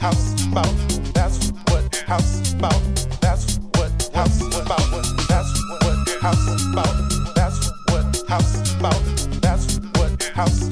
house about. That's what house about. That's what house about. That's what house about. That's what house about. That's what house.